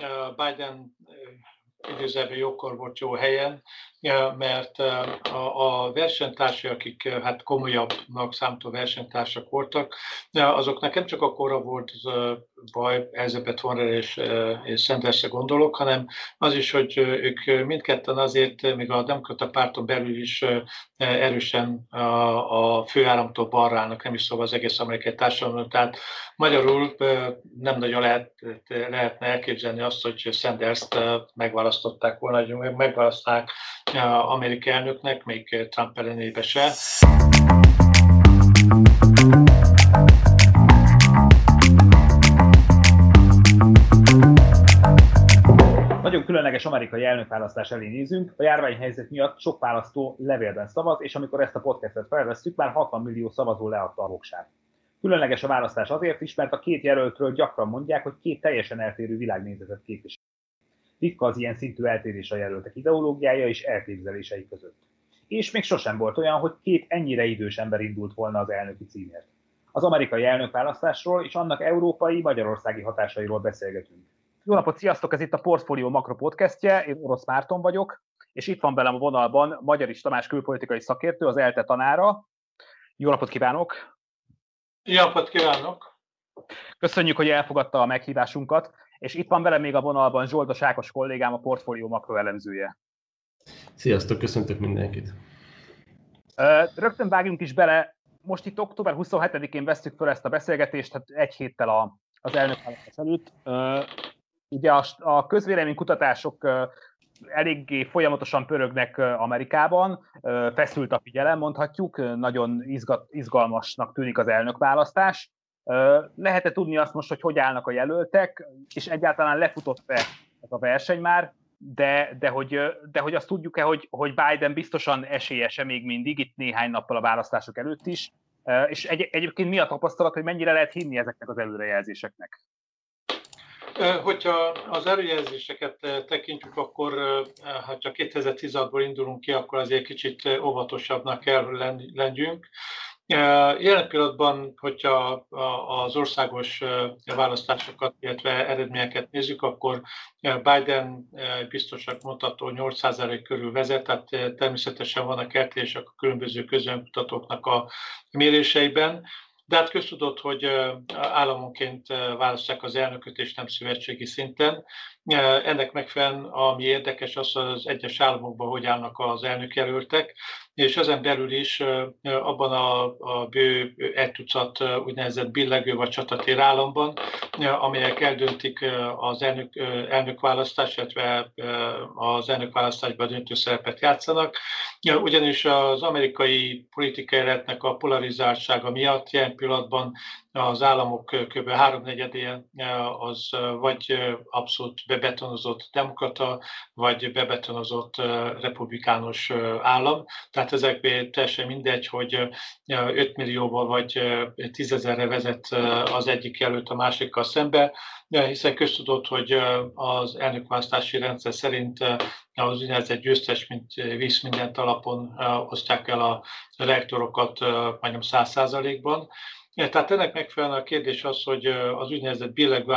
Uh, Biden idézőben jókor volt jó helyen, mert a, a versenytársai, akik hát komolyabbnak számító versenytársak voltak, azoknak nem csak akkora volt baj, Elizabeth Warner és, és Sandersre gondolok, hanem az is, hogy ők mindketten azért, még a demokrata párton belül is erősen a, a főáramtól balra nem is szóval az egész amerikai társadalom. Tehát magyarul nem nagyon lehet, lehetne elképzelni azt, hogy Sanders-t megválasztották volna, hogy megválaszták amerikai elnöknek, még Trump ellenébe se. Nagyon különleges amerikai elnökválasztás elé nézünk. A járványhelyzet miatt sok választó levélben szavaz, és amikor ezt a podcastet felvesztük, már 60 millió szavazó leadta a voksát. Különleges a választás azért is, mert a két jelöltről gyakran mondják, hogy két teljesen eltérő világnézetet képvisel. Ritka az ilyen szintű eltérés a jelöltek ideológiája és elképzelései között. És még sosem volt olyan, hogy két ennyire idős ember indult volna az elnöki címért. Az amerikai elnökválasztásról és annak európai, magyarországi hatásairól beszélgetünk. Jó napot, sziasztok! Ez itt a Portfolio Makro podcastje, én Orosz Márton vagyok, és itt van velem a vonalban Magyaris Tamás külpolitikai szakértő, az ELTE tanára. Jó napot kívánok! Jó napot kívánok! Köszönjük, hogy elfogadta a meghívásunkat, és itt van velem még a vonalban Zsoldos Ákos kollégám, a Portfolio Makro elemzője. Sziasztok, köszöntök mindenkit! Rögtön vágjunk is bele, most itt október 27-én vesztük fel ezt a beszélgetést, hát egy héttel a, az elnök előtt. Ugye a, a közvéleménykutatások eléggé folyamatosan pörögnek Amerikában, feszült a figyelem, mondhatjuk, nagyon izgat, izgalmasnak tűnik az elnökválasztás. Lehet-e tudni azt most, hogy hogy állnak a jelöltek, és egyáltalán lefutott-e ez a verseny már, de, de, hogy, de hogy azt tudjuk-e, hogy, hogy Biden biztosan esélyese még mindig, itt néhány nappal a választások előtt is, és egy, egyébként mi a tapasztalat, hogy mennyire lehet hinni ezeknek az előrejelzéseknek? Hogyha az előjelzéseket tekintjük, akkor ha csak 2016-ból indulunk ki, akkor azért kicsit óvatosabbnak kell lennünk. Jelen pillanatban, hogyha az országos választásokat, illetve eredményeket nézzük, akkor Biden biztosak mondható 8% körül vezet, tehát természetesen vannak eltérések a különböző közönkutatóknak a méréseiben. De hát köztudott, hogy államonként választják az elnököt, és nem szövetségi szinten. Ennek megfelelően, ami érdekes, az az egyes államokban hogy állnak az elnökjelöltek, és ezen belül is abban a, a bő egy tucat úgynevezett billegő vagy csatatér államban, amelyek eldöntik az elnök, elnökválasztást, illetve az elnökválasztásban döntő szerepet játszanak. Ugyanis az amerikai politikai életnek a polarizáltsága miatt jelen pillanatban az államok kb. háromnegyedén az vagy abszolút bebetonozott demokrata, vagy bebetonozott republikánus állam. Tehát ezekben teljesen mindegy, hogy 5 millióval vagy 10 ezerre vezet az egyik jelölt a másikkal szembe, hiszen köztudott, hogy az elnökválasztási rendszer szerint az úgynevezett győztes, mint víz mindent alapon osztják el a rektorokat majdnem száz százalékban. Ja, tehát ennek megfelelően a kérdés az, hogy az úgynevezett billegő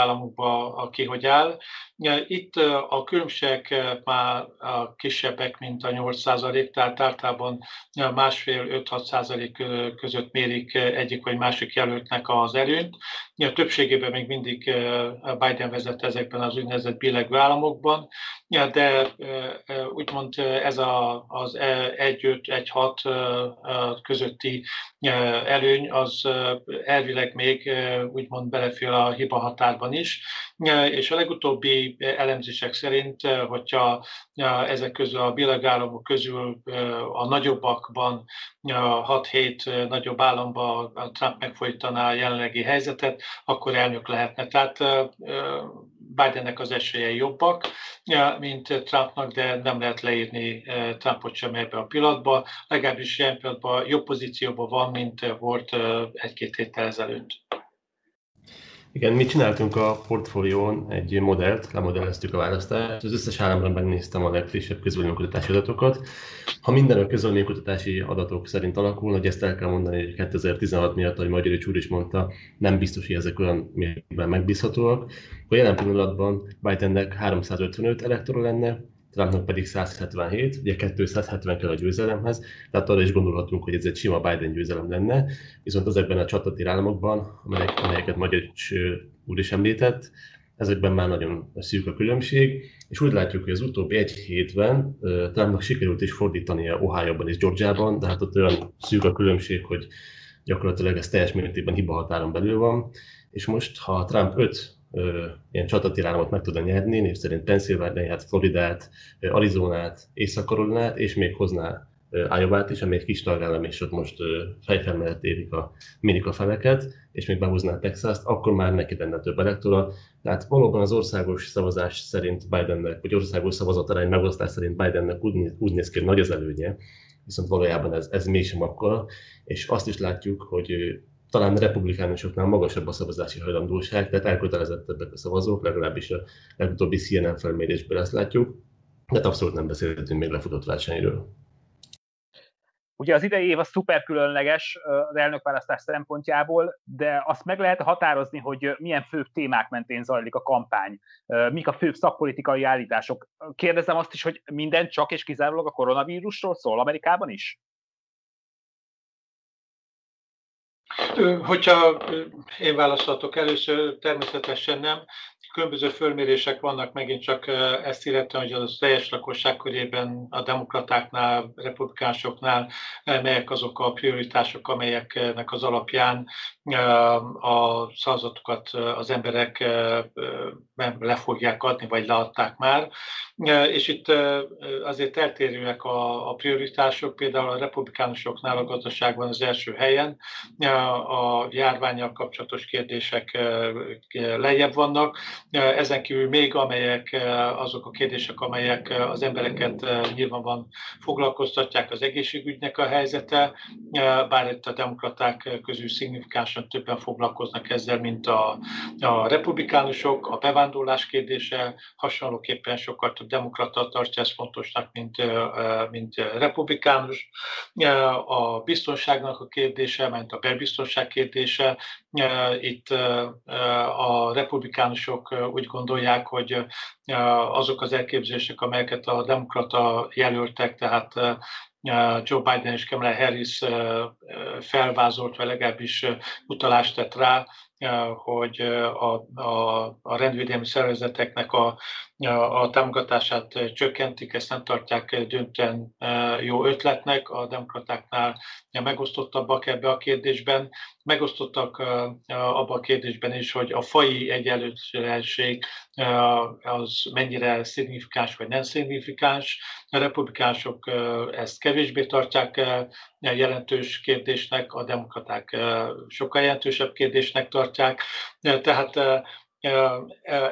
aki hogy áll. Itt a különbségek már kisebbek, mint a 8% tehát általában másfél-5-6 között mérik egyik vagy másik jelöltnek az erőnt. A többségében még mindig Biden vezet ezekben az úgynevezett billegő államokban, de úgymond ez a, az 1-5-1-6 közötti előny az elvileg még úgymond belefér a hiba határban is, és a legutóbbi elemzések szerint, hogyha ezek közül a bilagállamok közül a nagyobbakban, 6-7 nagyobb államban Trump megfolytaná a jelenlegi helyzetet, akkor elnök lehetne. Tehát Bidennek az esélyei jobbak, mint Trumpnak, de nem lehet leírni Trumpot sem ebbe a pillanatba. Legalábbis ilyen pillanatban jobb pozícióban van, mint volt egy-két héttel ezelőtt. Igen, mi csináltunk a portfólión egy modellt, lemodelleztük a választást, az összes államban megnéztem a legfrissebb közvéleménykutatási adatokat. Ha minden a közvéleménykutatási adatok szerint alakul, hogy ezt el kell mondani, hogy 2016 miatt, ahogy Magyar úr is mondta, nem biztos, hogy ezek olyan mértékben megbízhatóak, akkor jelen pillanatban Bidennek 355 elektora lenne, Trumpnak pedig 177, ugye 270 kell a győzelemhez, tehát arra is gondolhatunk, hogy ez egy sima Biden győzelem lenne, viszont ezekben a csatatír államokban, amelyek, amelyeket Magyar úr is említett, ezekben már nagyon szűk a különbség, és úgy látjuk, hogy az utóbbi egy hétben Trumpnak sikerült is fordítania Ohio-ban és Georgia-ban, de hát ott olyan szűk a különbség, hogy gyakorlatilag ez teljes mértékben hiba határon belül van, és most, ha Trump 5 ilyen csatatirállamot meg tudna nyerni, név szerint Pennsylvania-t, Floridát, Arizonát, észak és még hozná iowa is, ami egy kis tagállam, és ott most fejfel mellett érik a minika feleket, és még behozná texas akkor már neki lenne több elektora. Tehát valóban az országos szavazás szerint Bidennek, vagy országos szavazatarány megosztás szerint Bidennek úgy, úgy néz ki, hogy nagy az előnye, viszont valójában ez, ez mégsem akkor, és azt is látjuk, hogy talán republikánusoknál magasabb a szavazási hajlandóság, tehát elkötelezettebbek a szavazók, legalábbis a legutóbbi CNN felmérésből ezt látjuk, de abszolút nem beszélhetünk még lefutott versenyről. Ugye az idei év a szuper különleges az elnökválasztás szempontjából, de azt meg lehet határozni, hogy milyen fő témák mentén zajlik a kampány, mik a fő szakpolitikai állítások. Kérdezem azt is, hogy minden csak és kizárólag a koronavírusról szól Amerikában is? Hogyha én válaszolhatok először, természetesen nem. Különböző fölmérések vannak megint csak ezt illetően, hogy az teljes lakosság körében a demokratáknál, republikánusoknál melyek azok a prioritások, amelyeknek az alapján a szavazatokat az emberek le fogják adni, vagy leadták már. És itt azért eltérőek a prioritások, például a republikánusoknál a gazdaságban az első helyen, a járványjal kapcsolatos kérdések lejjebb vannak, ezen kívül még amelyek azok a kérdések, amelyek az embereket nyilvánvalóan foglalkoztatják, az egészségügynek a helyzete, bár itt a demokraták közül szignifikánsan többen foglalkoznak ezzel, mint a, a republikánusok, a bevándorlás kérdése, hasonlóképpen sokkal több demokrata tartja ezt fontosnak, mint, mint republikánus. A biztonságnak a kérdése, mint a belbiztonság kérdése, itt a republikánusok úgy gondolják, hogy azok az elképzelések, amelyeket a demokrata jelöltek, tehát Joe Biden és Kamala Harris felvázolt, vagy legalábbis utalást tett rá, hogy a, a, a rendvédelmi szervezeteknek a, a támogatását csökkentik, ezt nem tartják döntően jó ötletnek. A demokratáknál megosztottabbak ebbe a kérdésben. Megosztottak abban a kérdésben is, hogy a fai egyenlőtlenség az mennyire szignifikáns vagy nem szignifikáns. A republikánusok ezt kevésbé tartják jelentős kérdésnek, a demokraták sokkal jelentősebb kérdésnek tartják. Tehát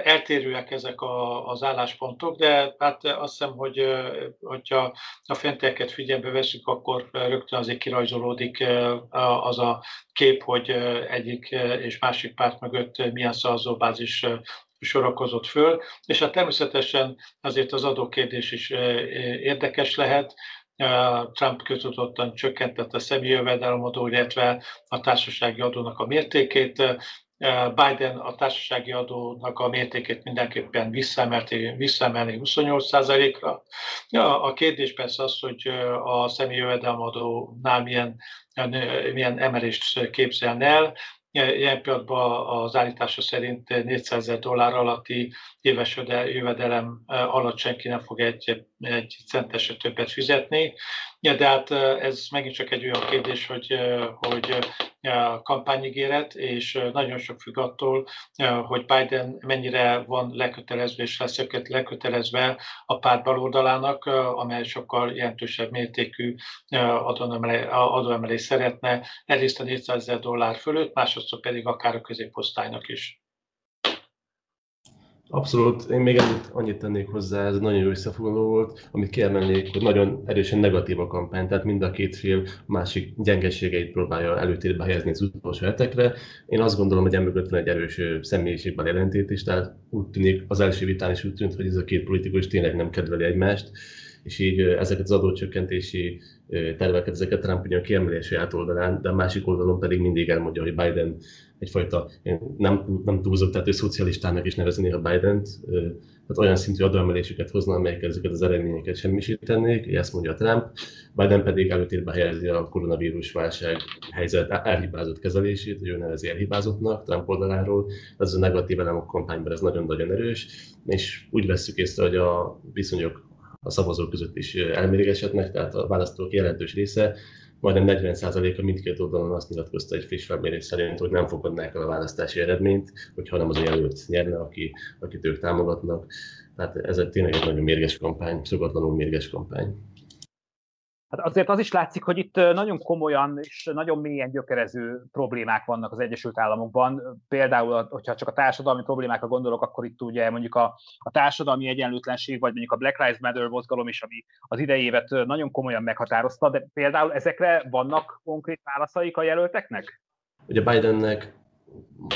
eltérőek ezek az álláspontok, de hát azt hiszem, hogy hogyha a fenteket figyelme veszük, akkor rögtön azért kirajzolódik az a kép, hogy egyik és másik párt mögött milyen szavazóbázis sorakozott föl, és hát természetesen azért az adókérdés is érdekes lehet, Trump köztudottan csökkentette a személyi jövedelemadó, illetve a társasági adónak a mértékét. Biden a társasági adónak a mértékét mindenképpen visszaemelni, visszaemelni 28%-ra. Ja, a kérdés persze az, hogy a személyi jövedelemadónál milyen, milyen emelést képzelne el. Ilyen pillanatban az állítása szerint 400 ezer dollár alatti éves jövedelem alatt senki nem fog egy, egy centeset többet fizetni. De hát ez megint csak egy olyan kérdés, hogy, hogy kampányigéret, és nagyon sok függ attól, hogy Biden mennyire van lekötelezve és lesz lekötelezve a párt baloldalának, amely sokkal jelentősebb mértékű adóemelést szeretne, egyrészt a 400 ezer dollár fölött, másodszor pedig akár a középosztálynak is. Abszolút, én még annyit, annyit tennék hozzá, ez nagyon jó összefoglaló volt, amit kiemelnék, hogy nagyon erősen negatív a kampány, tehát mind a két fél másik gyengeségeit próbálja előtérbe helyezni az utolsó hetekre. Én azt gondolom, hogy emögött van egy erős személyiségben jelentét is, tehát úgy tűnik, az első vitán is úgy tűnt, hogy ez a két politikus tényleg nem kedveli egymást, és így ezeket az adócsökkentési terveket, ezeket Trump ugyan kiemeli a saját oldalán, de a másik oldalon pedig mindig elmondja, hogy Biden egyfajta, nem, nem túlzok, tehát ő szocialistának is nevezni a Biden-t, tehát olyan szintű adóemeléseket hozna, amelyek ezeket az eredményeket semmisítenék, ezt mondja Trump, Biden pedig előtérbe helyezi a koronavírus válság helyzet elhibázott kezelését, ő nevezi elhibázottnak Trump oldaláról, ez a negatív elem a kampányban ez nagyon-nagyon erős, és úgy veszük észre, hogy a viszonyok a szavazók között is elmérgesednek, tehát a választók jelentős része, majdnem 40%-a mindkét oldalon azt nyilatkozta egy friss felmérés szerint, hogy nem fogadnák el a választási eredményt, hogyha nem az a jelölt nyerne, aki, akit ők támogatnak. Tehát ez tényleg egy nagyon mérges kampány, szokatlanul mérges kampány. Hát azért az is látszik, hogy itt nagyon komolyan és nagyon mélyen gyökerező problémák vannak az Egyesült Államokban. Például, hogyha csak a társadalmi problémákra gondolok, akkor itt ugye mondjuk a, a társadalmi egyenlőtlenség, vagy mondjuk a Black Lives Matter mozgalom is, ami az idejévet nagyon komolyan meghatározta, de például ezekre vannak konkrét válaszaik a jelölteknek? Ugye Bidennek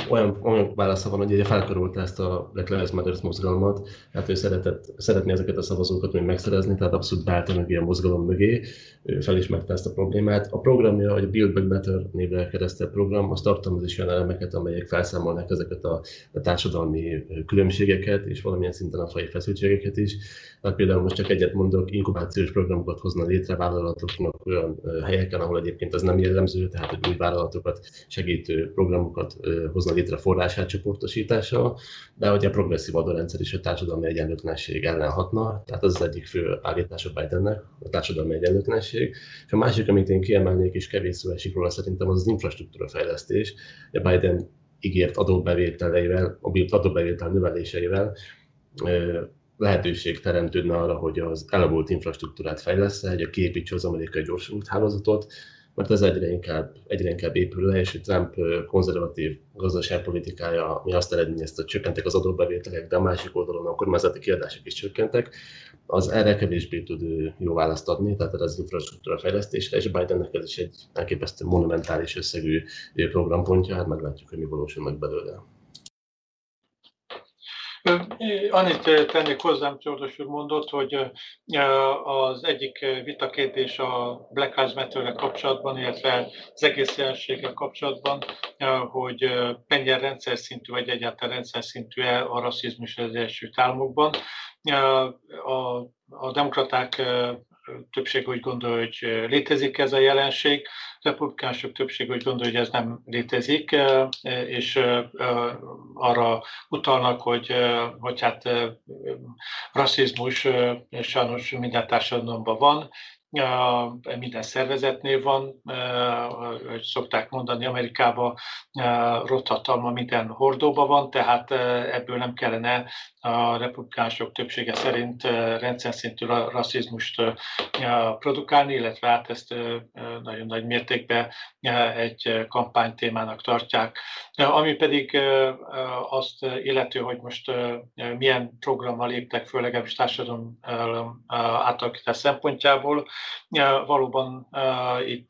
olyan, olyan válasza van, hogy ugye felkarolta ezt a Black Lives Matter mozgalmat, hát ő szeretett, szeretné ezeket a szavazókat még megszerezni, tehát abszolút beállt a mögé a mozgalom mögé, ő felismerte ezt a problémát. A programja, hogy a Build Back Better névre keresztelt program, az tartalmaz is olyan elemeket, amelyek felszámolnak ezeket a, a társadalmi különbségeket, és valamilyen szinten a fai feszültségeket is. Tehát például most csak egyet mondok, inkubációs programokat hozna létre vállalatoknak olyan helyeken, ahol egyébként az nem jellemző, tehát hogy új vállalatokat segítő programokat hozna létre forrásátcsoportosítással, de hogy a progresszív adórendszer is a társadalmi egyenlőtlenség ellen hatna, tehát az az egyik fő állítás a Bidennek, a társadalmi egyenlőtlenség. És a másik, amit én kiemelnék, és kevés szó esik róla szerintem, az az infrastruktúra fejlesztés. Biden ígért adóbevételeivel, a adóbevétel növeléseivel lehetőség teremtődne arra, hogy az elavult infrastruktúrát fejlesz hogy a kiépítse az amerikai gyorsult hálózatot, mert ez egyre inkább, egyre inkább épül le, és Trump konzervatív gazdaságpolitikája, ami azt eredményezte, hogy csökkentek az adóbevételek, de a másik oldalon a kormányzati kiadások is csökkentek, az erre kevésbé tud jó választ adni, tehát az infrastruktúra fejlesztésre, és Bidennek ez is egy elképesztő monumentális összegű programpontja, hát meglátjuk, hogy mi valósul meg belőle. Annyit tennék hozzám, Csordos úr mondott, hogy az egyik vitakérdés a Black Lives matter kapcsolatban, illetve az egész jelenséggel kapcsolatban, hogy mennyire rendszer szintű, vagy egyáltalán rendszer szintű-e a rasszizmus az Egyesült Államokban. A, a demokraták többség úgy gondolja, hogy létezik ez a jelenség, a republikánusok többség úgy gondolja, hogy ez nem létezik, és arra utalnak, hogy, hogy hát rasszizmus sajnos minden társadalomban van, minden szervezetnél van, hogy szokták mondani, Amerikában rothatalma minden hordóban van, tehát ebből nem kellene a republikánusok többsége szerint rendszer szintű rasszizmust produkálni, illetve hát ezt nagyon nagy mértékben egy kampánytémának tartják. Ami pedig azt illető, hogy most milyen programmal léptek föl, legalábbis társadalom átalakítás szempontjából, valóban itt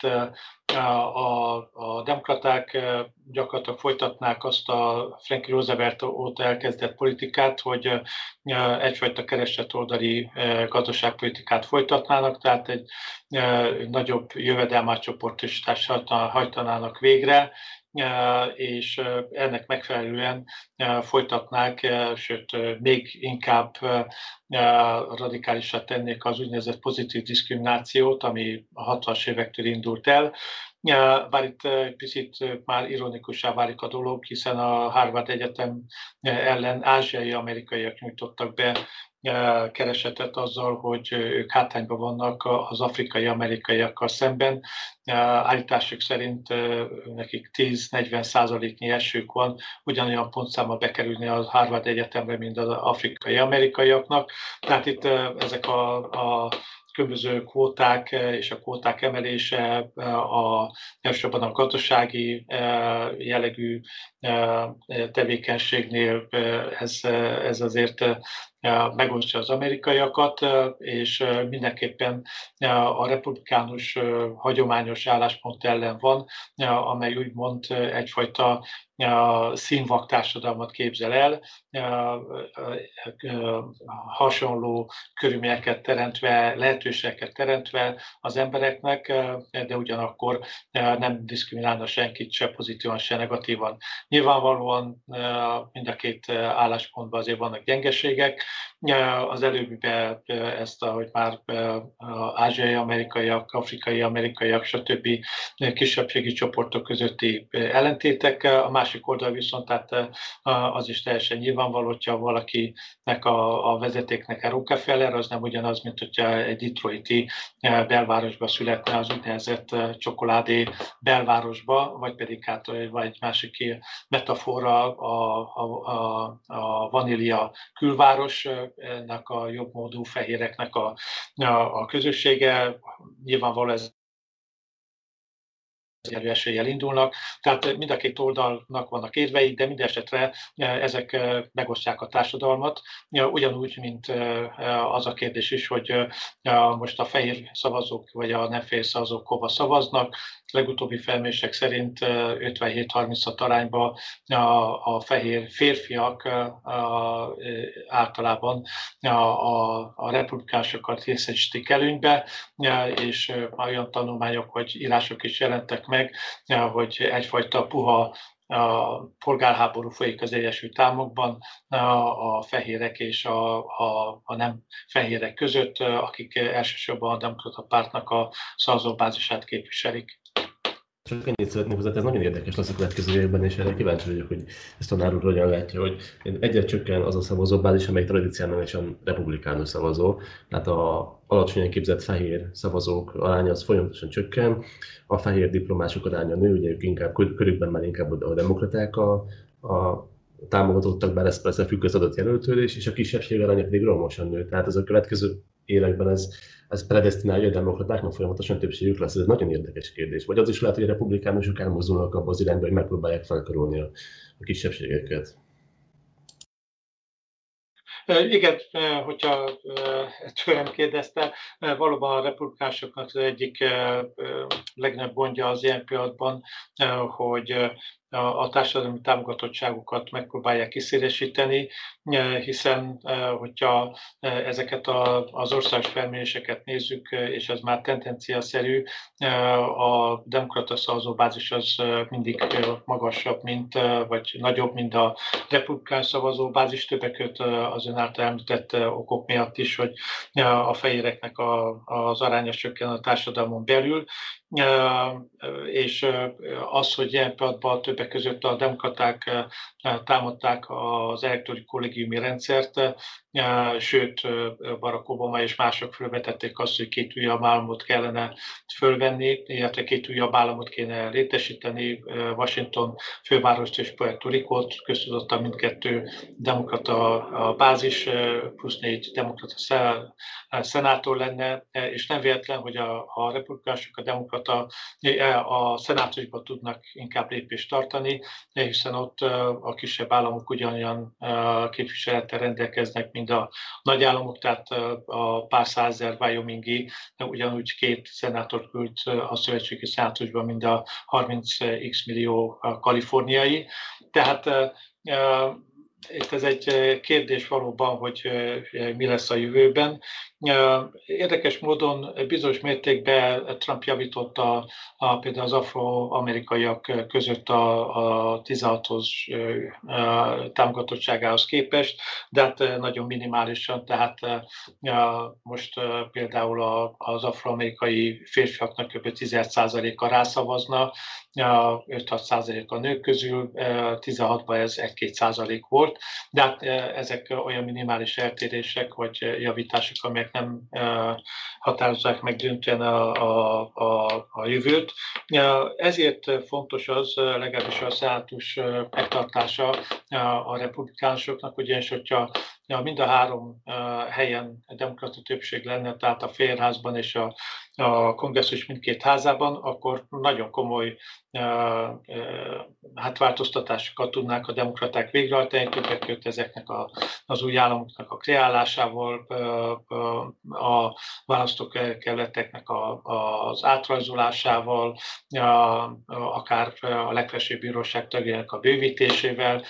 a, a demokraták gyakorlatilag folytatnák azt a Franklin Roosevelt óta elkezdett politikát, hogy egyfajta keresztetoldali gazdaságpolitikát folytatnának, tehát egy nagyobb jövedelmátcsoportosítást hajtanának végre, és ennek megfelelően folytatnák, sőt még inkább radikálisra tennék az úgynevezett pozitív diszkriminációt, ami a 60-as évektől indult el, bár itt picit már ironikusá válik a dolog, hiszen a Harvard Egyetem ellen ázsiai amerikaiak nyújtottak be keresetet azzal, hogy ők hátrányban vannak az afrikai amerikaiakkal szemben. Állítások szerint nekik 10-40 százaléknyi esők van, ugyanolyan pontszámmal bekerülni a Harvard Egyetemre, mint az afrikai amerikaiaknak. Tehát itt ezek a, a különböző kvóták és a kvóták emelése a, elsősorban a gazdasági jellegű tevékenységnél ez, ez azért megosztja az amerikaiakat, és mindenképpen a republikánus hagyományos álláspont ellen van, amely úgymond egyfajta színvak társadalmat képzel el, hasonló körülményeket teremtve, lehetőségeket teremtve az embereknek, de ugyanakkor nem diszkriminálna senkit se pozitívan, se negatívan. Nyilvánvalóan mind a két álláspontban azért vannak gyengeségek. Az előbbiben ezt, ahogy már ázsiai amerikaiak, afrikai amerikaiak, stb. kisebbségi csoportok közötti ellentétek, a másik oldal viszont tehát az is teljesen nyilvánvaló, hogyha valakinek a, a vezetéknek a Rockefeller, az nem ugyanaz, mint hogyha egy detroiti belvárosba születne az úgynevezett csokoládé belvárosba, vagy pedig hát vagy egy másik metafora a, a, a, a vanília külvárosnak a jobbmódú fehéreknek a, a, a közössége. Nyilvánvaló ez nyerő eséllyel indulnak. Tehát mind a két oldalnak vannak érvei, de minden esetre eh, ezek eh, megosztják a társadalmat. Ugyanúgy, mint eh, az a kérdés is, hogy most a fehér szavazók vagy a nem fehér szavazók hova szavaznak. Legutóbbi felmések szerint 57-36 arányban a, a fehér férfiak a, általában a, a, a republikásokat részesítik előnybe, és olyan tanulmányok vagy írások is jelentek meg, hogy egyfajta puha a polgárháború folyik az Egyesült Államokban a fehérek és a, a, a nem fehérek között, akik elsősorban a demokrata pártnak a szavazóbázisát képviselik. Csak ennyit szeretnék hozzá, ez nagyon érdekes lesz a következő évben, és erre kíváncsi vagyok, hogy ezt a úr hogyan látja, hogy egyre csökken az a szavazóbázis, amely tradicionálisan republikánus szavazó, tehát a alacsonyan képzett fehér szavazók aránya az folyamatosan csökken, a fehér diplomások aránya nő, ugye ők inkább körükben már inkább a demokraták a, a támogatottak, bár ez persze függ az adott jelöltől, és a kisebbség aránya pedig romosan nő. Tehát ez a következő években ez ez predestinálja a demokratáknak folyamatosan többségük lesz. Ez nagyon érdekes kérdés. Vagy az is lehet, hogy a republikánusok elmozdulnak abba az irányba, hogy megpróbálják felkarolni a, a kisebbségeket. Igen, hogyha tőlem kérdezte, valóban a republikánusoknak az egyik legnagyobb gondja az ilyen pillanatban, hogy a társadalmi támogatottságukat megpróbálják kiszélesíteni, hiszen hogyha ezeket az országos felméréseket nézzük, és ez már tendenciaszerű, a demokrata szavazóbázis az mindig magasabb, mint, vagy nagyobb, mint a republikán szavazóbázis, többek között az ön által említett okok miatt is, hogy a fehéreknek az aránya csökken a társadalmon belül, és az, hogy ilyen pillanatban többek között a demokraták támadták az elektori kollégiumi rendszert, sőt Barack Obama és mások felvetették azt, hogy két újabb államot kellene fölvenni, illetve két újabb államot kéne létesíteni, Washington fővárost és Puerto Ricot, köztudottan mindkettő demokrata bázis, plusz négy demokrata szenátor lenne, és nem véletlen, hogy a, a republikánusok, a demokrata a szenátusban tudnak inkább lépést tartani, hiszen ott a kisebb államok ugyanolyan képviselettel rendelkeznek, mint a nagy államok, tehát a pár százezer Wyomingi ugyanúgy két szenátor küld a szövetségi szenátusban, mint a 30x millió kaliforniai. Tehát itt ez egy kérdés valóban, hogy mi lesz a jövőben. Érdekes módon bizonyos mértékben Trump javította a, például az afroamerikaiak között a, a 16-hoz támogatottságához képest, de hát nagyon minimálisan, tehát most például az afroamerikai férfiaknak kb. 10%-a rászavazna, 5-6% a nők közül, 16-ban ez 1-2 százalék volt, de hát ezek olyan minimális eltérések vagy javítások, amelyek nem határozzák meg döntően a, a, a, a jövőt. Ezért fontos az, legalábbis a szenátus megtartása a republikánusoknak, ugyanis hogyha mind a három helyen demokrata többség lenne, tehát a félházban és a, a kongresszus mindkét házában, akkor nagyon komoly hát változtatásokat tudnák a demokraták végrehajtani, többek között ezeknek a, az új államoknak a kreálásával, a választókerületeknek a, az átrajzolásával, akár a legfelsőbb bíróság tagjának a bővítésével,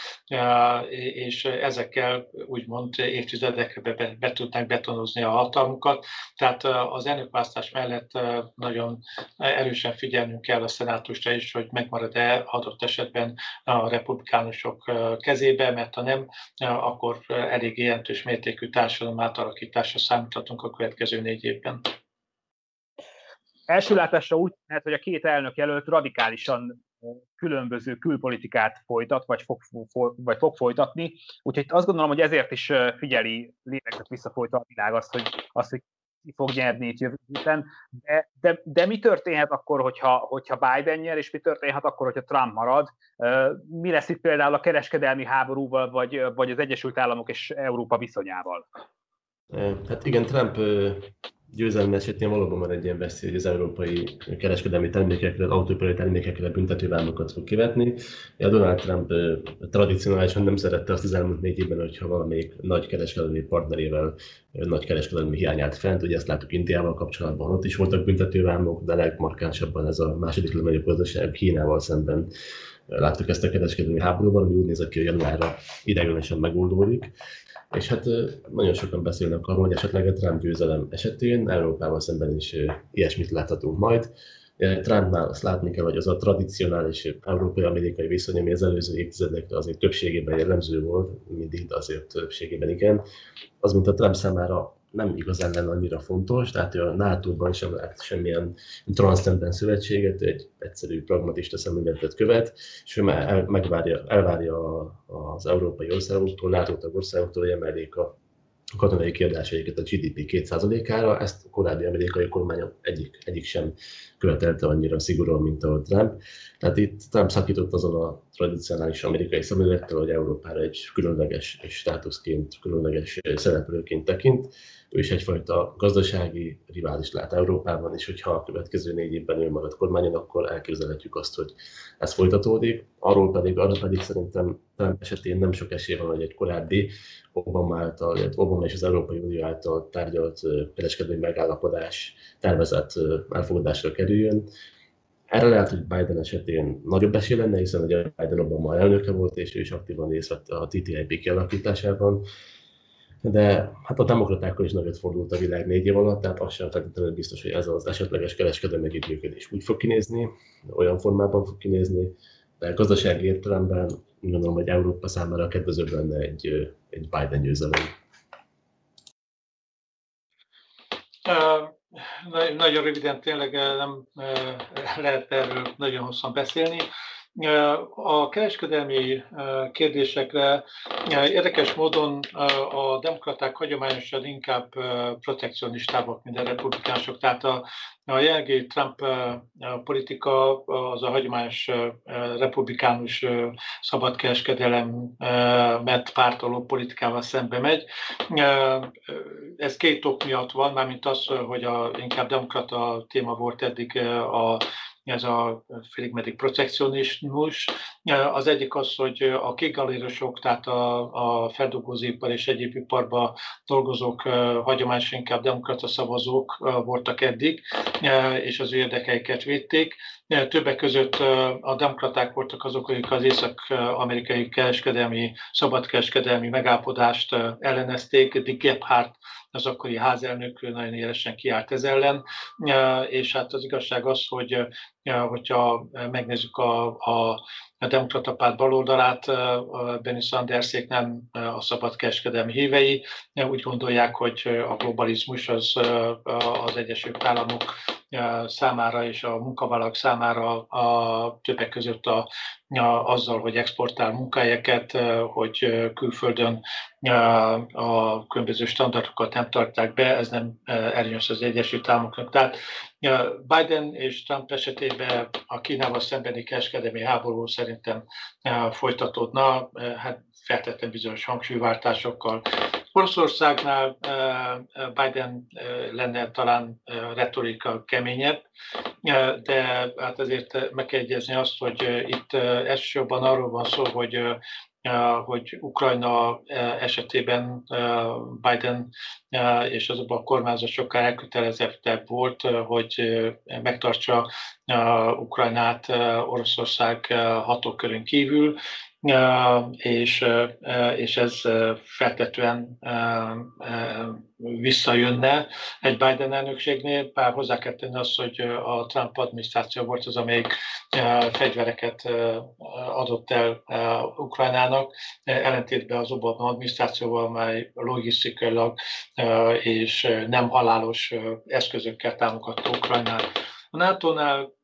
és ezekkel úgymond évtizedekre be, be tudnák betonozni a hatalmukat. Tehát az elnökválasztás mellett nagyon erősen figyelnünk kell a szenátusra is, hogy megmarad-e adott esetben a republikánusok kezébe, mert ha nem, akkor elég jelentős mértékű társadalom átalakításra számíthatunk a következő négy évben. Első látásra úgy tűnhet, hogy a két elnök jelölt radikálisan különböző külpolitikát folytat, vagy fog, vagy fog folytatni. Úgyhogy azt gondolom, hogy ezért is figyeli lélegzett visszafolytva a világ azt, hogy, azt, hogy ki fog nyerni itt jövő héten. De, de, de mi történhet akkor, hogyha, hogyha Biden nyer, és mi történhet akkor, hogyha Trump marad? Mi lesz itt például a kereskedelmi háborúval, vagy, vagy az Egyesült Államok és Európa viszonyával? Hát igen, Trump győzelme esetén valóban van egy ilyen veszély, hogy az európai kereskedelmi termékekre, autóipari termékekre büntetővámokat fog kivetni. A Donald Trump tradicionálisan nem szerette azt az elmúlt négy évben, hogyha valamelyik nagy kereskedelmi partnerével nagy kereskedelmi hiányát fent. Ugye ezt láttuk Indiával kapcsolatban, ott is voltak büntetővámok, de legmarkánsabban ez a második legnagyobb gazdaság Kínával szemben láttuk ezt a kereskedelmi háborúban, ami úgy nézett ki, hogy januárra ideiglenesen megoldódik. És hát nagyon sokan beszélnek arról, hogy esetleg a Trump győzelem esetén Európával szemben is ilyesmit láthatunk majd. Trumpnál azt látni kell, hogy az a tradicionális európai-amerikai viszony, ami az előző évtizedekre azért többségében jellemző volt, mindig, de azért többségében igen, az, mint a Trump számára nem igazán lenne annyira fontos, tehát a NATO-ban sem lát semmilyen transzcendens szövetséget, egy egyszerű pragmatista szemléletet követ, és ő el, megvárja, elvárja az európai országoktól, NATO tagországoktól, hogy emeljék a katonai kiadásaikat a GDP 2%-ára, ezt a korábbi amerikai kormány egyik, egyik sem követelte annyira szigorúan, mint a Trump. Tehát itt Trump szakított azon a tradicionális amerikai szemlélettel, hogy Európára egy különleges státuszként, különleges szereplőként tekint. Ő is egyfajta gazdasági rivális lát Európában, és hogyha a következő négy évben ő marad kormányon, akkor elképzelhetjük azt, hogy ez folytatódik. Arról pedig, arra pedig szerintem Trump esetén nem sok esély van, hogy egy korábbi Obama által, Obama és az Európai Unió által tárgyalt kereskedelmi megállapodás tervezett elfogadásra kerüljön. Erre lehet, hogy Biden esetén nagyobb esély lenne, hiszen ugye Biden Obama elnöke volt, és ő is aktívan részt vett a TTIP kialakításában. De hát a demokratákkal is nagyot fordult a világ négy év alatt, tehát az sem feltétlenül biztos, hogy ez az esetleges kereskedelmi együttműködés úgy fog kinézni, olyan formában fog kinézni, de gazdasági értelemben gondolom, hogy Európa számára kedvezőbb lenne egy, egy Biden győzelem. Nagyon röviden tényleg nem lehet erről nagyon hosszan beszélni. A kereskedelmi kérdésekre érdekes módon a demokraták hagyományosan inkább protekcionistábbak, mint a republikánusok. Tehát a, a jelenlegi Trump politika az a hagyományos republikánus szabadkereskedelemet pártoló politikával szembe megy. Ez két ok miatt van, mármint az, hogy a, inkább demokrata téma volt eddig a ez a félig meddig protekcionizmus. Az egyik az, hogy a kigalérosok, tehát a, a feldolgozóipar és egyéb iparban dolgozók hagyományosan inkább demokrata szavazók voltak eddig, és az ő érdekeiket védték. Többek között a demokraták voltak azok, akik az észak-amerikai kereskedelmi, szabadkereskedelmi megállapodást ellenezték. Dick Gephardt az akkori házelnök nagyon élesen kiállt ez ellen, és hát az igazság az, hogy hogyha megnézzük a, a a demokrata párt baloldalát, Bernie Sandersék nem a szabad kereskedelmi hívei, úgy gondolják, hogy a globalizmus az, az Egyesült Államok számára és a munkavállalók számára a többek között a, a, azzal, hogy exportál munkahelyeket, hogy külföldön a különböző standardokat nem tartják be, ez nem előnyös az Egyesült Államoknak. Tehát Biden és Trump esetében a Kínával szembeni kereskedelmi háború szerintem folytatódna, hát feltétlenül bizonyos hangsúlyváltásokkal, Oroszországnál Biden lenne talán retorika keményebb, de hát azért meg kell egyezni azt, hogy itt elsősorban arról van szó, hogy hogy Ukrajna esetében Biden és azokban a kormányzat sokkal elkötelezettebb volt, hogy megtartsa Ukrajnát Oroszország hatókörön kívül, és, és ez feltetően visszajönne egy Biden elnökségnél, bár hozzá kell tenni azt, hogy a Trump adminisztráció volt az, amelyik fegyvereket adott el Ukrajnának, ellentétben az Obama adminisztrációval, mely logisztikailag és nem halálos eszközökkel támogatta Ukrajnát. A NATO-nál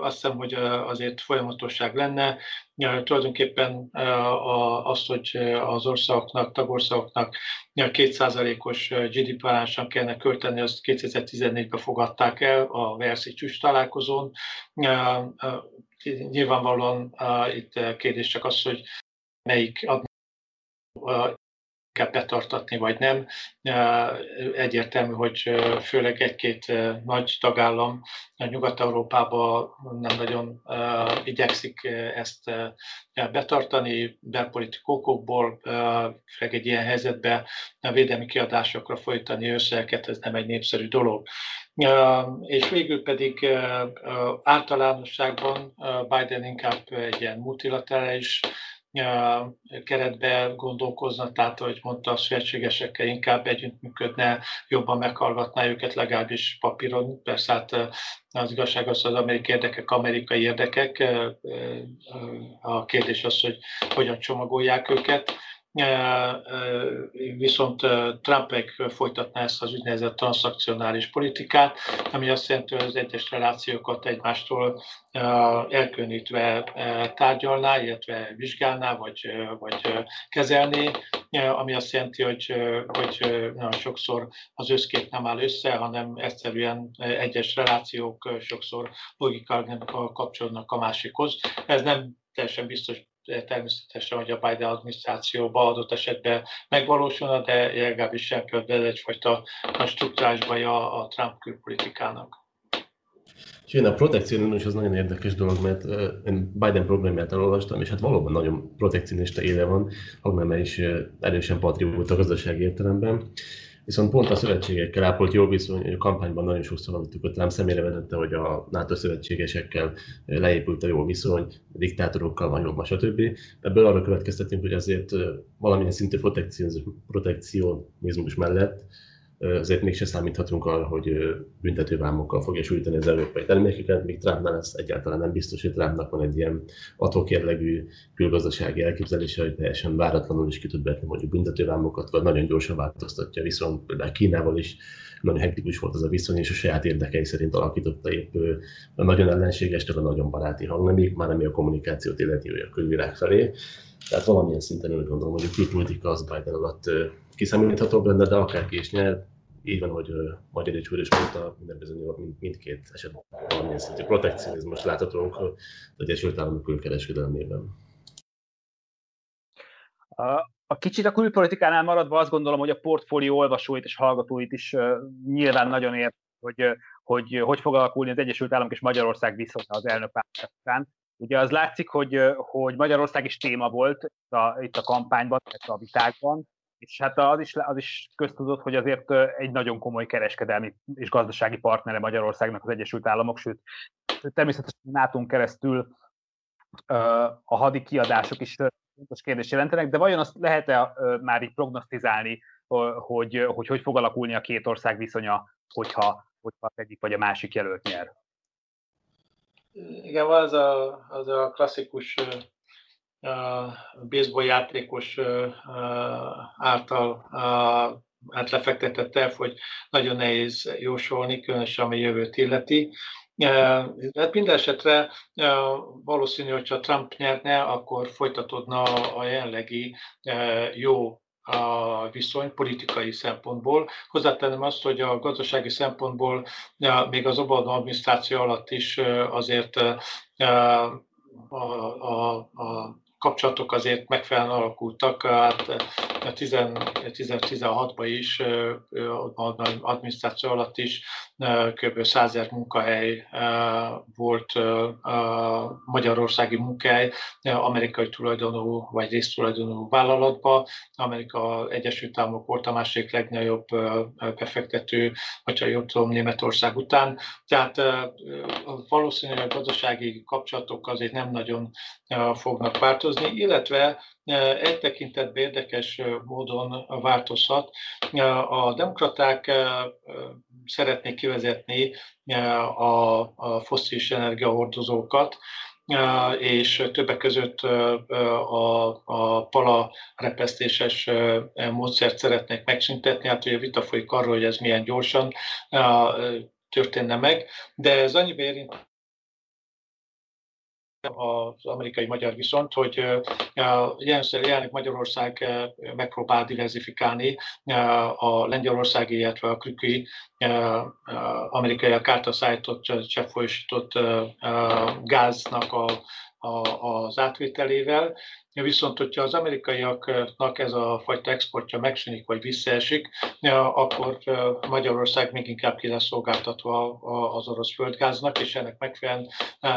azt hiszem, hogy azért folyamatosság lenne. Tulajdonképpen azt, hogy az országoknak, tagországoknak 2%-os GDP arányosan kellene költeni, azt 2014-ben fogadták el a Verszi csúcs találkozón. Nyilvánvalóan itt kérdés csak az, hogy melyik kell betartatni, vagy nem. Egyértelmű, hogy főleg egy-két nagy tagállam Nyugat-Európában nem nagyon igyekszik ezt betartani, belpolitikókokból, főleg egy ilyen helyzetben a védelmi kiadásokra folytani összeget, ez nem egy népszerű dolog. És végül pedig általánosságban Biden inkább egy ilyen multilaterális keretbe gondolkozna, tehát, ahogy mondta, a szövetségesekkel inkább együttműködne, jobban meghallgatná őket, legalábbis papíron. Persze hát az igazság az, az amerikai érdekek, amerikai érdekek. A kérdés az, hogy hogyan csomagolják őket viszont Trumpek folytatná ezt az úgynevezett transzakcionális politikát, ami azt jelenti, hogy az egyes relációkat egymástól elkülönítve tárgyalná, illetve vizsgálná, vagy, vagy kezelné, ami azt jelenti, hogy, hogy nagyon sokszor az összkép nem áll össze, hanem egyszerűen egyes relációk sokszor logikailag kapcsolódnak a másikhoz. Ez nem teljesen biztos természetesen, hogy a Biden adminisztrációban adott esetben megvalósulna, de legalábbis sem ez egyfajta a struktúrás baja a Trump külpolitikának. És én a protekcionizmus az nagyon érdekes dolog, mert én Biden programját elolvastam, és hát valóban nagyon protekcionista éle van, Hagneme is erősen patrióta gazdasági értelemben. Viszont pont a szövetségekkel ápolt jó viszony, a kampányban nagyon sokszor hallottuk, hogy Trump személyre vezette, hogy a NATO szövetségesekkel leépült a jó viszony, a diktátorokkal van jobb, stb. Ebből arra következtetünk, hogy azért valamilyen szintű protekcionizmus mellett azért mégse számíthatunk arra, hogy büntetővámokkal fogja sújtani az európai termékeket, míg Trumpnál ez egyáltalán nem biztos, hogy Trumpnak van egy ilyen atok érlegű külgazdasági elképzelése, hogy teljesen váratlanul is ki tud betni mondjuk büntetővámokat, vagy nagyon gyorsan változtatja, viszont például Kínával is nagyon hektikus volt az a viszony, és a saját érdekei szerint alakította épp a nagyon ellenséges, a nagyon baráti hangnemig, már ami a kommunikációt illeti, a külvilág felé. Tehát valamilyen szinten úgy gondolom, hogy a külpolitika az Biden alatt kiszámíthatóbb lenne, de akárki is nyer, így van, hogy uh, Magyar Úr is mondta, minden bizonyos mind, mindkét esetben valamilyen szintű protekcionizmus láthatunk az Egyesült Államok külkereskedelmében. A kicsit a külpolitikánál maradva azt gondolom, hogy a portfólió olvasóit és hallgatóit is uh, nyilván nagyon ért, hogy, hogy hogy fog alakulni az Egyesült Államok és Magyarország viszonya az elnök után. Ugye az látszik, hogy, hogy Magyarország is téma volt a, itt a kampányban, a vitákban, és hát az is, az is köztudott, hogy azért egy nagyon komoly kereskedelmi és gazdasági partnere Magyarországnak az Egyesült Államok, sőt, természetesen nato keresztül a hadi kiadások is fontos kérdés jelentenek, de vajon azt lehet-e már így prognosztizálni, hogy, hogy hogy fog alakulni a két ország viszonya, hogyha, hogyha az egyik vagy a másik jelölt nyer? Igen, van az a, az a klasszikus baseball játékos által hát lefektetett terv, hogy nagyon nehéz jósolni, különösen ami jövőt illeti. Hát minden esetre valószínű, hogy ha Trump nyerne, akkor folytatódna a jelenlegi jó a viszony politikai szempontból. Hozzátenem azt, hogy a gazdasági szempontból még az Obama adminisztráció alatt is azért a, a, a kapcsolatok azért megfelelően alakultak. Hát 2016-ban is, az adminisztráció alatt is kb. 100 munkahely volt magyarországi munkahely amerikai tulajdonú vagy résztulajdonú vállalatba. Amerika Egyesült Államok volt a másik legnagyobb befektető, ha jól tudom, Németország után. Tehát valószínűleg a gazdasági kapcsolatok azért nem nagyon fognak változni, illetve egy tekintetben érdekes módon változhat. A demokraták szeretnék kivezetni a, a foszilis energiahordozókat, és többek között a, a pala repesztéses módszert szeretnék megszüntetni. Hát ugye vita folyik arról, hogy ez milyen gyorsan történne meg, de ez annyiban érint az amerikai magyar viszont, hogy jelenleg Magyarország megpróbál diversifikálni a lengyelországi, illetve a krüki amerikai által szállított, cseppfolyósított gáznak a, a, az átvételével, Viszont, hogyha az amerikaiaknak ez a fajta exportja megszűnik vagy visszaesik, akkor Magyarország még inkább ki lesz szolgáltatva az orosz földgáznak, és ennek megfelelően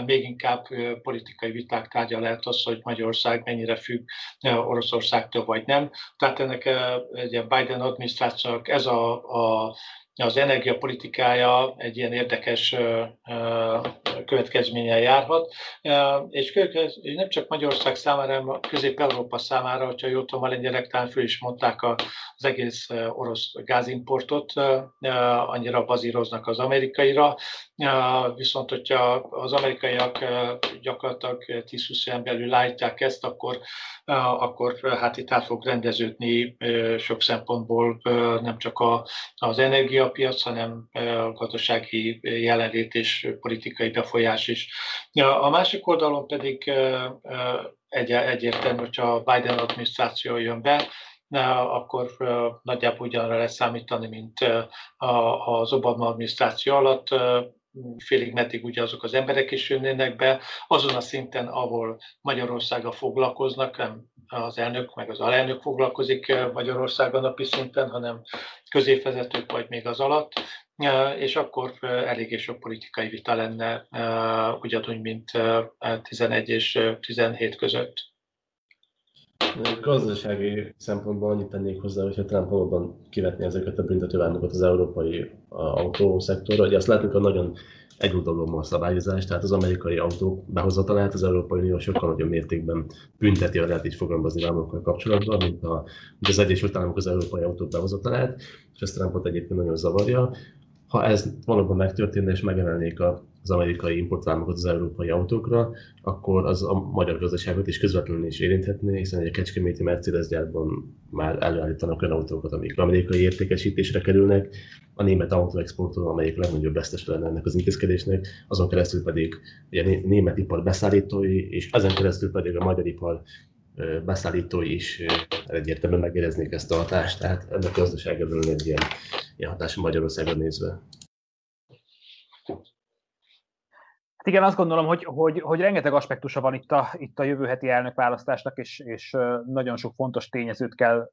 még inkább politikai viták tárgya lehet az, hogy Magyarország mennyire függ Oroszországtól vagy nem. Tehát ennek egy Biden adminisztrációnak ez a, a az energiapolitikája egy ilyen érdekes következménnyel járhat, és nem csak Magyarország számára, hanem Közép-Európa számára, hogyha jól tudom, a lengyelek talán föl is mondták az egész orosz gázimportot, annyira bazíroznak az amerikaira, viszont hogyha az amerikaiak gyakorlatilag 10-20 éven belül látják ezt, akkor, akkor hát itt át fog rendeződni sok szempontból nem csak az energiapiac, hanem a gazdasági jelenlét és politikai befolyás is. A másik oldalon pedig egy, egyértelmű, hogyha a Biden adminisztráció jön be, akkor nagyjából ugyanra lesz számítani, mint az Obama adminisztráció alatt félig meddig ugye azok az emberek is jönnének be, azon a szinten, ahol Magyarországa foglalkoznak, nem az elnök meg az alelnök foglalkozik Magyarországon napi szinten, hanem középvezetők vagy még az alatt, és akkor eléggé sok politikai vita lenne, ugyanúgy, mint 11 és 17 között. Gazdasági szempontból annyit tennék hozzá, hogyha Trump valóban kivetni ezeket a büntetővámokat az európai autószektorra. Ugye azt látjuk, hogy nagyon egyoldalú a szabályozás, tehát az amerikai autók behozatalát az Európai Unió sokkal nagyobb mértékben bünteti, ha lehet így fogalmazni vámokkal kapcsolatban, mint, a, mint az Egyesült Államok az európai autók behozatalát, és ezt Trumpot egyébként nagyon zavarja. Ha ez valóban megtörténne és megemelnék a az amerikai importvámokat az európai autókra, akkor az a magyar gazdaságot is közvetlenül is érinthetné, hiszen egy Kecskeméti Mercedes gyárban már előállítanak olyan autókat, amik amerikai értékesítésre kerülnek, a német autóexporton, amelyik legnagyobb vesztes lenne ennek az intézkedésnek, azon keresztül pedig a német ipar beszállítói, és ezen keresztül pedig a magyar ipar beszállítói is egyértelműen megéreznék ezt a hatást, tehát ennek a gazdaságra egy ilyen, ilyen hatása Magyarországra nézve. Hát igen, azt gondolom, hogy, hogy, hogy rengeteg aspektusa van itt a, itt a jövő heti elnökválasztásnak, és, és nagyon sok fontos tényezőt kell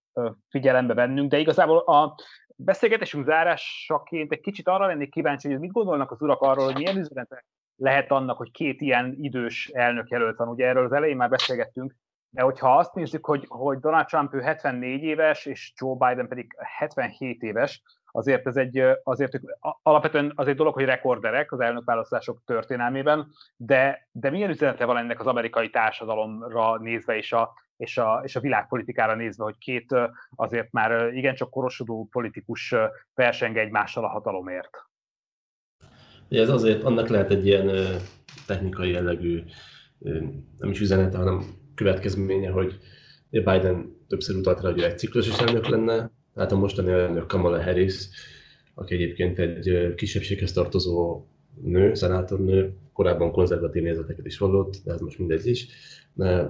figyelembe vennünk, de igazából a beszélgetésünk zárásaként egy kicsit arra lennék kíváncsi, hogy mit gondolnak az urak arról, hogy milyen üzenete lehet annak, hogy két ilyen idős elnök jelölt van. Ugye erről az elején már beszélgettünk, de hogyha azt nézzük, hogy, hogy Donald Trump ő 74 éves, és Joe Biden pedig 77 éves, azért ez egy, azért alapvetően az egy dolog, hogy rekorderek az elnökválasztások történelmében, de, de milyen üzenete van ennek az amerikai társadalomra nézve és a, és a, és a világpolitikára nézve, hogy két azért már igencsak korosodó politikus verseng egymással a hatalomért? Ez azért, annak lehet egy ilyen technikai jellegű, nem is üzenete, hanem következménye, hogy Biden többször utalt rá, hogy egy ciklusos elnök lenne, tehát a mostani elnök Kamala Harris, aki egyébként egy kisebbséghez tartozó nő, szenátornő, korábban konzervatív nézeteket is vallott, de ez most mindegy is.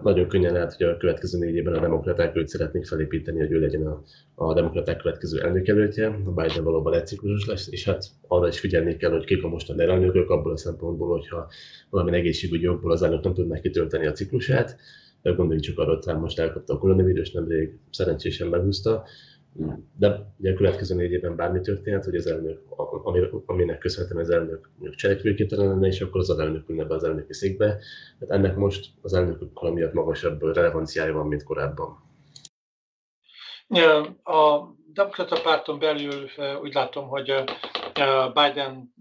Nagyon könnyen lehet, hogy a következő négy évben a demokraták őt szeretnék felépíteni, hogy ő legyen a, a demokraták következő elnökjelöltje. A Biden valóban egy ciklusos lesz, és hát arra is figyelni kell, hogy kik a mostani elnökök, abból a szempontból, hogyha valami egészségügyi jogból az elnök nem tudnak kitölteni a ciklusát, Gondoljunk csak arra, hogy most elkapta a koronavírus, nemrég szerencsésen behúzta, de ugye a következő négy évben bármi történhet, hogy az elnök, aminek köszönhetően az elnök cselekvőképtelen lenne, és akkor az elnök ülne be az elnöki székbe. Hát ennek most az elnök miatt magasabb relevanciája van, mint korábban. A demokrata párton belül úgy látom, hogy Biden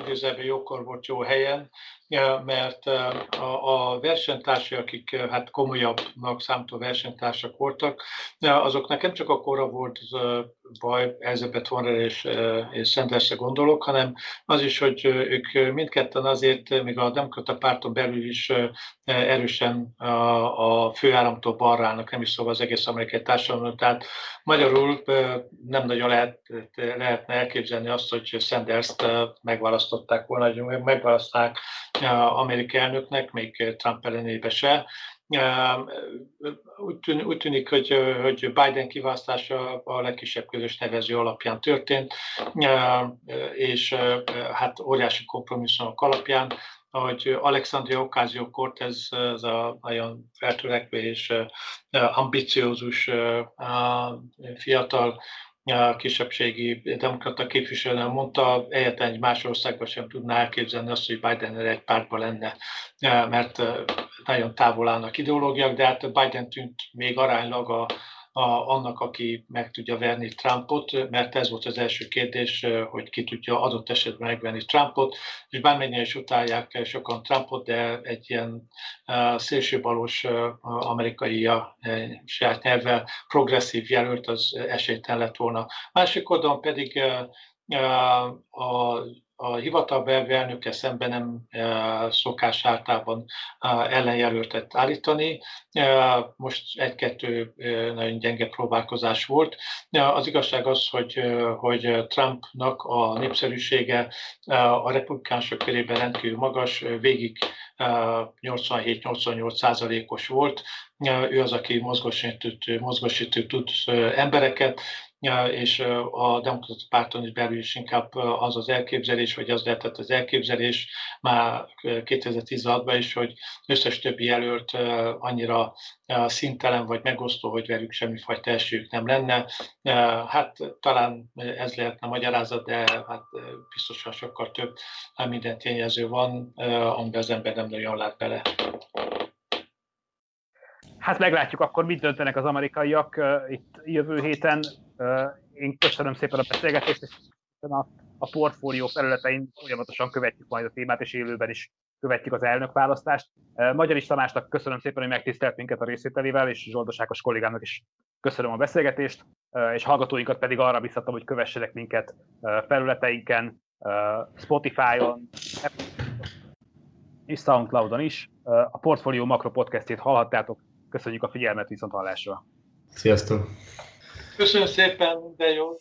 idézőben jókor volt jó helyen, mert a, versenytársai, akik hát komolyabbnak számító versenytársak voltak, azoknak nem csak a kora volt baj, Elizabeth Warner és, és Sandersre gondolok, hanem az is, hogy ők mindketten azért, még a demokrata párton belül is erősen a, a főáramtól balra nem is szóval az egész amerikai társadalom. Tehát magyarul nem nagyon lehet, lehetne elképzelni azt, hogy Sanders-t megválasztották volna, hogy megválaszták amerikai elnöknek, még Trump ellenébe se. Úgy tűnik, hogy, hogy Biden kiválasztása a legkisebb közös nevező alapján történt, és hát óriási kompromisszumok alapján, ahogy Alexandria Ocasio-Cortez, ez a nagyon feltörekvő és ambiciózus fiatal kisebbségi demokrata képviselő mondta, egyetlen egy más országban sem tudná elképzelni azt, hogy Biden egy pártban lenne, mert nagyon távol állnak ideológiák, de hát Biden tűnt még aránylag a, a, annak, aki meg tudja verni Trumpot, mert ez volt az első kérdés, hogy ki tudja adott esetben megvenni Trumpot, és bármennyire is utálják sokan Trumpot, de egy ilyen szélsőbalos amerikai uh, saját nyelvvel progresszív jelölt az esélytelen lett volna. Másik oldalon pedig a a hivatalbeli elnöke szemben nem e, szokás általában e, ellenjelöltet állítani. E, most egy-kettő nagyon gyenge próbálkozás volt. Az igazság az, hogy, hogy Trumpnak a népszerűsége a republikánsok körében rendkívül magas, végig 87-88 százalékos volt. Ő az, aki mozgosítő, mozgosítő tud embereket, és a demokrata párton is belül is inkább az az elképzelés, vagy az lehetett az elképzelés már 2016-ban is, hogy összes többi jelölt annyira szintelen vagy megosztó, hogy velük semmifajta esélyük nem lenne. Hát talán ez lehetne magyarázat, de hát biztosan sokkal több minden tényező van, amiben az ember nem nagyon lát bele. Hát meglátjuk akkor, mit döntenek az amerikaiak itt jövő héten. Én köszönöm szépen a beszélgetést, és a, a portfólió felületein folyamatosan követjük majd a témát, és élőben is követjük az elnökválasztást. Magyar is Tamásnak köszönöm szépen, hogy megtisztelt minket a részvételével, és Zsoldosákos kollégámnak is köszönöm a beszélgetést, és hallgatóinkat pedig arra biztatom, hogy kövessenek minket felületeinken, Spotify-on, és Soundcloud-on is. A Portfolio Makro podcastjét hallhattátok, Köszönjük a figyelmet, viszont hallásra. Sziasztok! Köszönöm szépen, de jó!